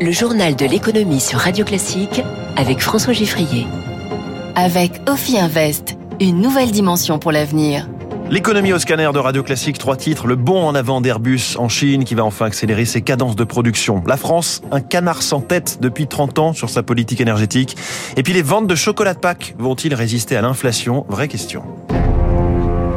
Le journal de l'économie sur Radio Classique avec François Giffrier. Avec Ophi Invest, une nouvelle dimension pour l'avenir. L'économie au scanner de Radio Classique, trois titres. Le bond en avant d'Airbus en Chine qui va enfin accélérer ses cadences de production. La France, un canard sans tête depuis 30 ans sur sa politique énergétique. Et puis les ventes de chocolat de Pâques vont-ils résister à l'inflation? Vraie question.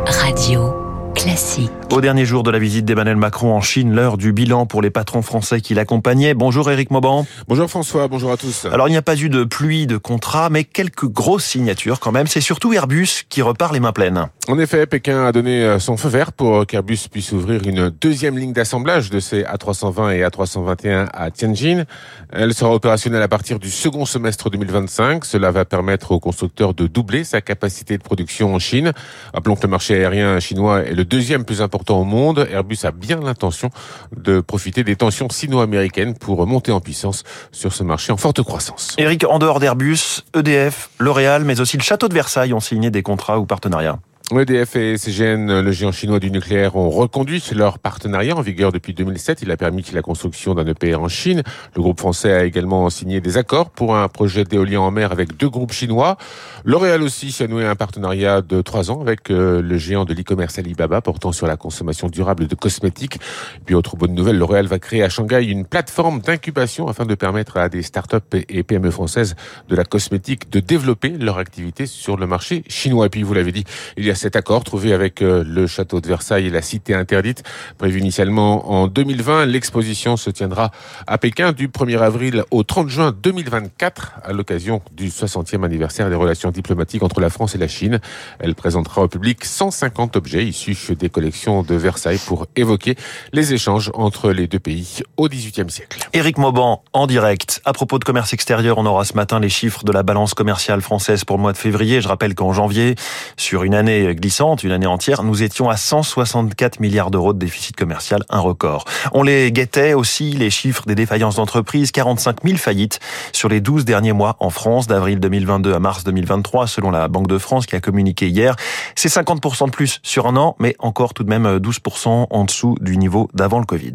Radio Classique. Au dernier jour de la visite d'Emmanuel Macron en Chine, l'heure du bilan pour les patrons français qui l'accompagnaient. Bonjour Éric Mauban. Bonjour François, bonjour à tous. Alors il n'y a pas eu de pluie de contrats, mais quelques grosses signatures quand même. C'est surtout Airbus qui repart les mains pleines. En effet, Pékin a donné euh, son feu vert pour qu'Airbus puisse ouvrir une deuxième ligne d'assemblage de ses A320 et A321 à Tianjin. Elle sera opérationnelle à partir du second semestre 2025. Cela va permettre au constructeur de doubler sa capacité de production en Chine. Rappelons que le marché aérien chinois est le deuxième plus important au monde. Airbus a bien l'intention de profiter des tensions sino-américaines pour monter en puissance sur ce marché en forte croissance. Eric, en dehors d'Airbus, EDF, L'Oréal, mais aussi le Château de Versailles ont signé des contrats ou partenariats. EDF et CGN, le géant chinois du nucléaire, ont reconduit leur partenariat en vigueur depuis 2007. Il a permis la construction d'un EPR en Chine. Le groupe français a également signé des accords pour un projet d'éolien en mer avec deux groupes chinois. L'Oréal aussi a noué un partenariat de trois ans avec euh, le géant de l'e-commerce Alibaba portant sur la consommation durable de cosmétiques. Et puis autre bonne nouvelle, L'Oréal va créer à Shanghai une plateforme d'incubation afin de permettre à des startups et PME françaises de la cosmétique de développer leur activité sur le marché chinois. Et puis vous l'avez dit, il y a cet accord trouvé avec euh, le château de Versailles et la cité interdite, prévu initialement en 2020. L'exposition se tiendra à Pékin du 1er avril au 30 juin 2024 à l'occasion du 60e anniversaire des relations diplomatiques entre la France et la Chine. Elle présentera au public 150 objets issus des collections de Versailles pour évoquer les échanges entre les deux pays au XVIIIe siècle. Éric Mauban, en direct. À propos de commerce extérieur, on aura ce matin les chiffres de la balance commerciale française pour le mois de février. Je rappelle qu'en janvier, sur une année glissante, une année entière, nous étions à 164 milliards d'euros de déficit commercial, un record. On les guettait aussi, les chiffres des défaillances d'entreprises, 45 000 faillites sur les 12 derniers mois en France, d'avril 2022 à mars 2023, selon la Banque de France qui a communiqué hier. C'est 50% de plus sur un an, mais encore tout de même 12% en dessous du niveau d'avant le Covid.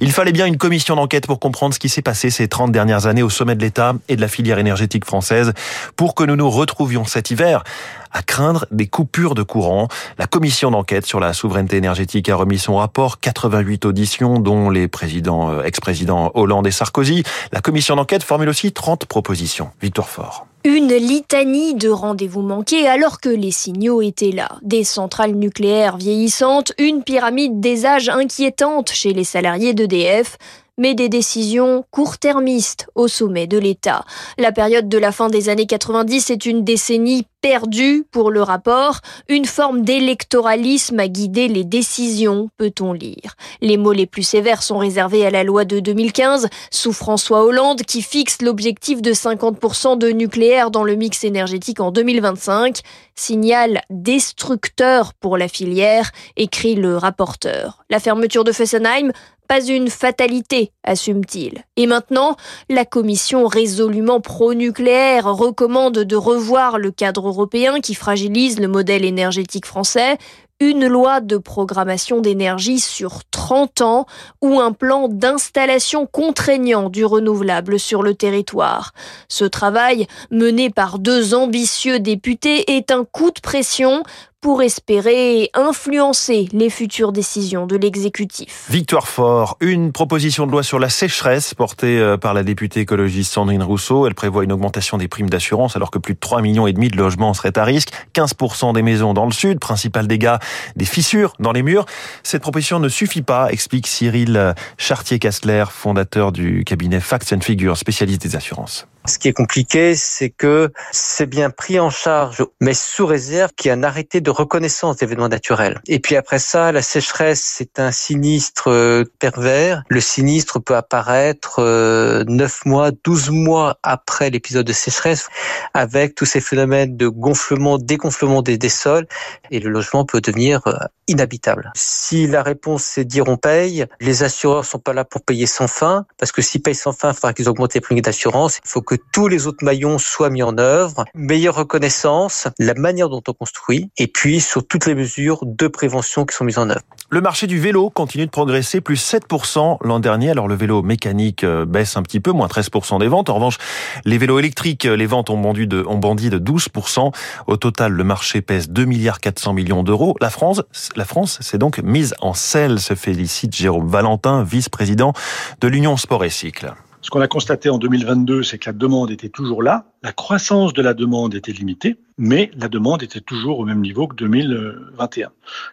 Il fallait bien une commission d'enquête pour comprendre ce qui s'est passé ces 30 dernières années au sommet de l'État et de la filière énergétique française pour que nous nous retrouvions cet hiver à craindre des coupures de courant. La commission d'enquête sur la souveraineté énergétique a remis son rapport, 88 auditions dont les présidents, euh, ex-présidents Hollande et Sarkozy. La commission d'enquête formule aussi 30 propositions. Victoire Fort. Une litanie de rendez-vous manqués alors que les signaux étaient là. Des centrales nucléaires vieillissantes, une pyramide des âges inquiétante chez les salariés d'EDF, mais des décisions court-termistes au sommet de l'État. La période de la fin des années 90 est une décennie perdue pour le rapport. Une forme d'électoralisme a guidé les décisions, peut-on lire. Les mots les plus sévères sont réservés à la loi de 2015 sous François Hollande qui fixe l'objectif de 50% de nucléaire dans le mix énergétique en 2025. Signal destructeur pour la filière, écrit le rapporteur. La fermeture de Fessenheim pas une fatalité, assume-t-il. Et maintenant, la commission résolument pro-nucléaire recommande de revoir le cadre européen qui fragilise le modèle énergétique français, une loi de programmation d'énergie sur 30 ans ou un plan d'installation contraignant du renouvelable sur le territoire. Ce travail, mené par deux ambitieux députés, est un coup de pression pour espérer influencer les futures décisions de l'exécutif. Victoire Fort, une proposition de loi sur la sécheresse portée euh, par la députée écologiste Sandrine Rousseau. Elle prévoit une augmentation des primes d'assurance alors que plus de 3 millions et demi de logements seraient à risque. 15% des maisons dans le sud, principal dégât des fissures dans les murs. Cette proposition ne suffit pas, explique Cyril Chartier-Castler, fondateur du cabinet Facts and Figures, spécialiste des assurances. Ce qui est compliqué, c'est que c'est bien pris en charge, mais sous réserve qu'il y ait un arrêté de reconnaissance d'événements naturels. Et puis après ça, la sécheresse, c'est un sinistre euh, pervers. Le sinistre peut apparaître 9 euh, mois, 12 mois après l'épisode de sécheresse, avec tous ces phénomènes de gonflement, dégonflement des, des sols, et le logement peut devenir euh, inhabitable. Si la réponse c'est dire on paye, les assureurs sont pas là pour payer sans fin, parce que s'ils payent sans fin, il faudra qu'ils augmentent les prix d'assurance. Il faut que que tous les autres maillons soient mis en œuvre, meilleure reconnaissance, la manière dont on construit, et puis sur toutes les mesures de prévention qui sont mises en œuvre. Le marché du vélo continue de progresser, plus 7% l'an dernier. Alors le vélo mécanique euh, baisse un petit peu, moins 13% des ventes. En revanche, les vélos électriques, euh, les ventes ont bondi de, ont bondi de 12%. Au total, le marché pèse 2 milliards 400 millions d'euros. La France, la France s'est donc mise en selle, se félicite Jérôme Valentin, vice-président de l'Union Sport et Cycle. Ce qu'on a constaté en 2022, c'est que la demande était toujours là, la croissance de la demande était limitée, mais la demande était toujours au même niveau que 2021.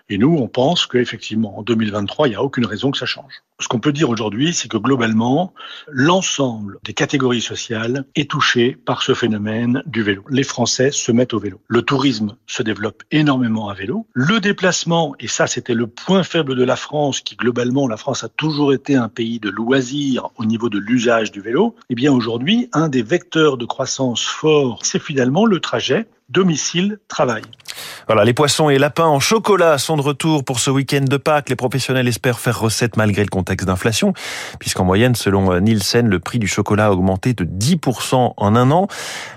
Et nous, on pense qu'effectivement, en 2023, il n'y a aucune raison que ça change. Ce qu'on peut dire aujourd'hui, c'est que globalement, l'ensemble des catégories sociales est touché par ce phénomène du vélo. Les Français se mettent au vélo. Le tourisme se développe énormément à vélo. Le déplacement, et ça c'était le point faible de la France, qui globalement, la France a toujours été un pays de loisirs au niveau de l'usage du vélo, eh bien aujourd'hui, un des vecteurs de croissance c'est finalement le trajet domicile-travail. Voilà, les poissons et lapins en chocolat sont de retour pour ce week-end de Pâques. Les professionnels espèrent faire recette malgré le contexte d'inflation, puisqu'en moyenne, selon Nielsen, le prix du chocolat a augmenté de 10% en un an.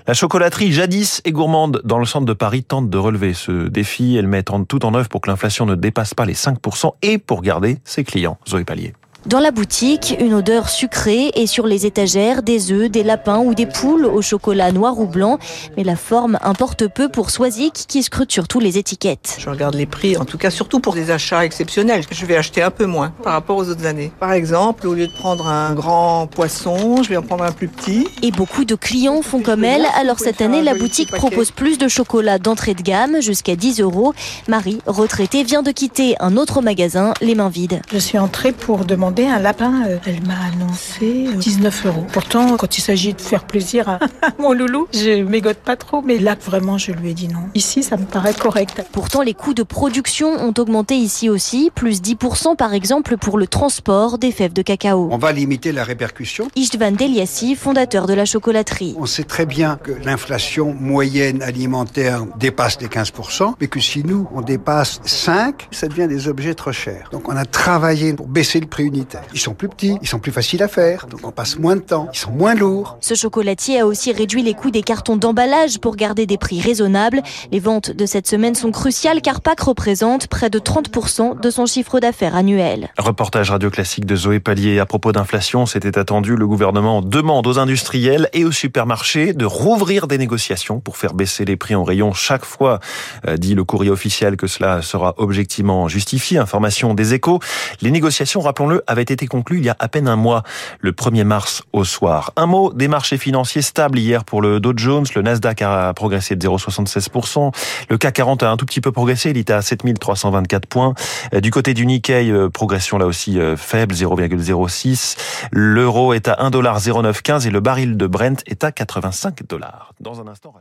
La chocolaterie jadis et gourmande dans le centre de Paris tente de relever ce défi. Elle met tout en œuvre pour que l'inflation ne dépasse pas les 5% et pour garder ses clients. Zoé Pallier. Dans la boutique, une odeur sucrée et sur les étagères, des œufs, des lapins ou des poules au chocolat noir ou blanc. Mais la forme importe peu pour Soisic qui scrute surtout les étiquettes. Je regarde les prix, en tout cas surtout pour des achats exceptionnels. Je vais acheter un peu moins par rapport aux autres années. Par exemple, au lieu de prendre un grand poisson, je vais en prendre un plus petit. Et beaucoup de clients font comme elle. Alors cette année, la boutique propose plus de chocolat d'entrée de gamme, jusqu'à 10 euros. Marie, retraitée, vient de quitter un autre magasin, les mains vides. Je suis entrée pour demander un lapin, euh, elle m'a annoncé 19 euh, euros. Pourtant, quand il s'agit de faire plaisir à mon loulou, je mégote pas trop, mais là, vraiment, je lui ai dit non. Ici, ça me paraît correct. Pourtant, les coûts de production ont augmenté ici aussi, plus 10% par exemple pour le transport des fèves de cacao. On va limiter la répercussion. Istvan Deliassi, fondateur de la chocolaterie. On sait très bien que l'inflation moyenne alimentaire dépasse les 15%, mais que si nous, on dépasse 5, ça devient des objets trop chers. Donc on a travaillé pour baisser le prix unitaire ils sont plus petits, ils sont plus faciles à faire, donc on passe moins de temps, ils sont moins lourds. Ce chocolatier a aussi réduit les coûts des cartons d'emballage pour garder des prix raisonnables. Les ventes de cette semaine sont cruciales car Pâques représente près de 30% de son chiffre d'affaires annuel. Reportage radio classique de Zoé Pallier à propos d'inflation, c'était attendu. Le gouvernement demande aux industriels et aux supermarchés de rouvrir des négociations pour faire baisser les prix en rayon chaque fois, euh, dit le courrier officiel que cela sera objectivement justifié. Information des échos. Les négociations, rappelons-le, avait été conclu il y a à peine un mois, le 1er mars au soir. Un mot des marchés financiers stables hier pour le Dow Jones. Le Nasdaq a progressé de 0,76%. Le CAC 40 a un tout petit peu progressé. Il était à 7324 points. Euh, du côté du Nikkei, euh, progression là aussi euh, faible, 0,06. L'euro est à 1,0915 et le baril de Brent est à 85 dollars. Dans un instant.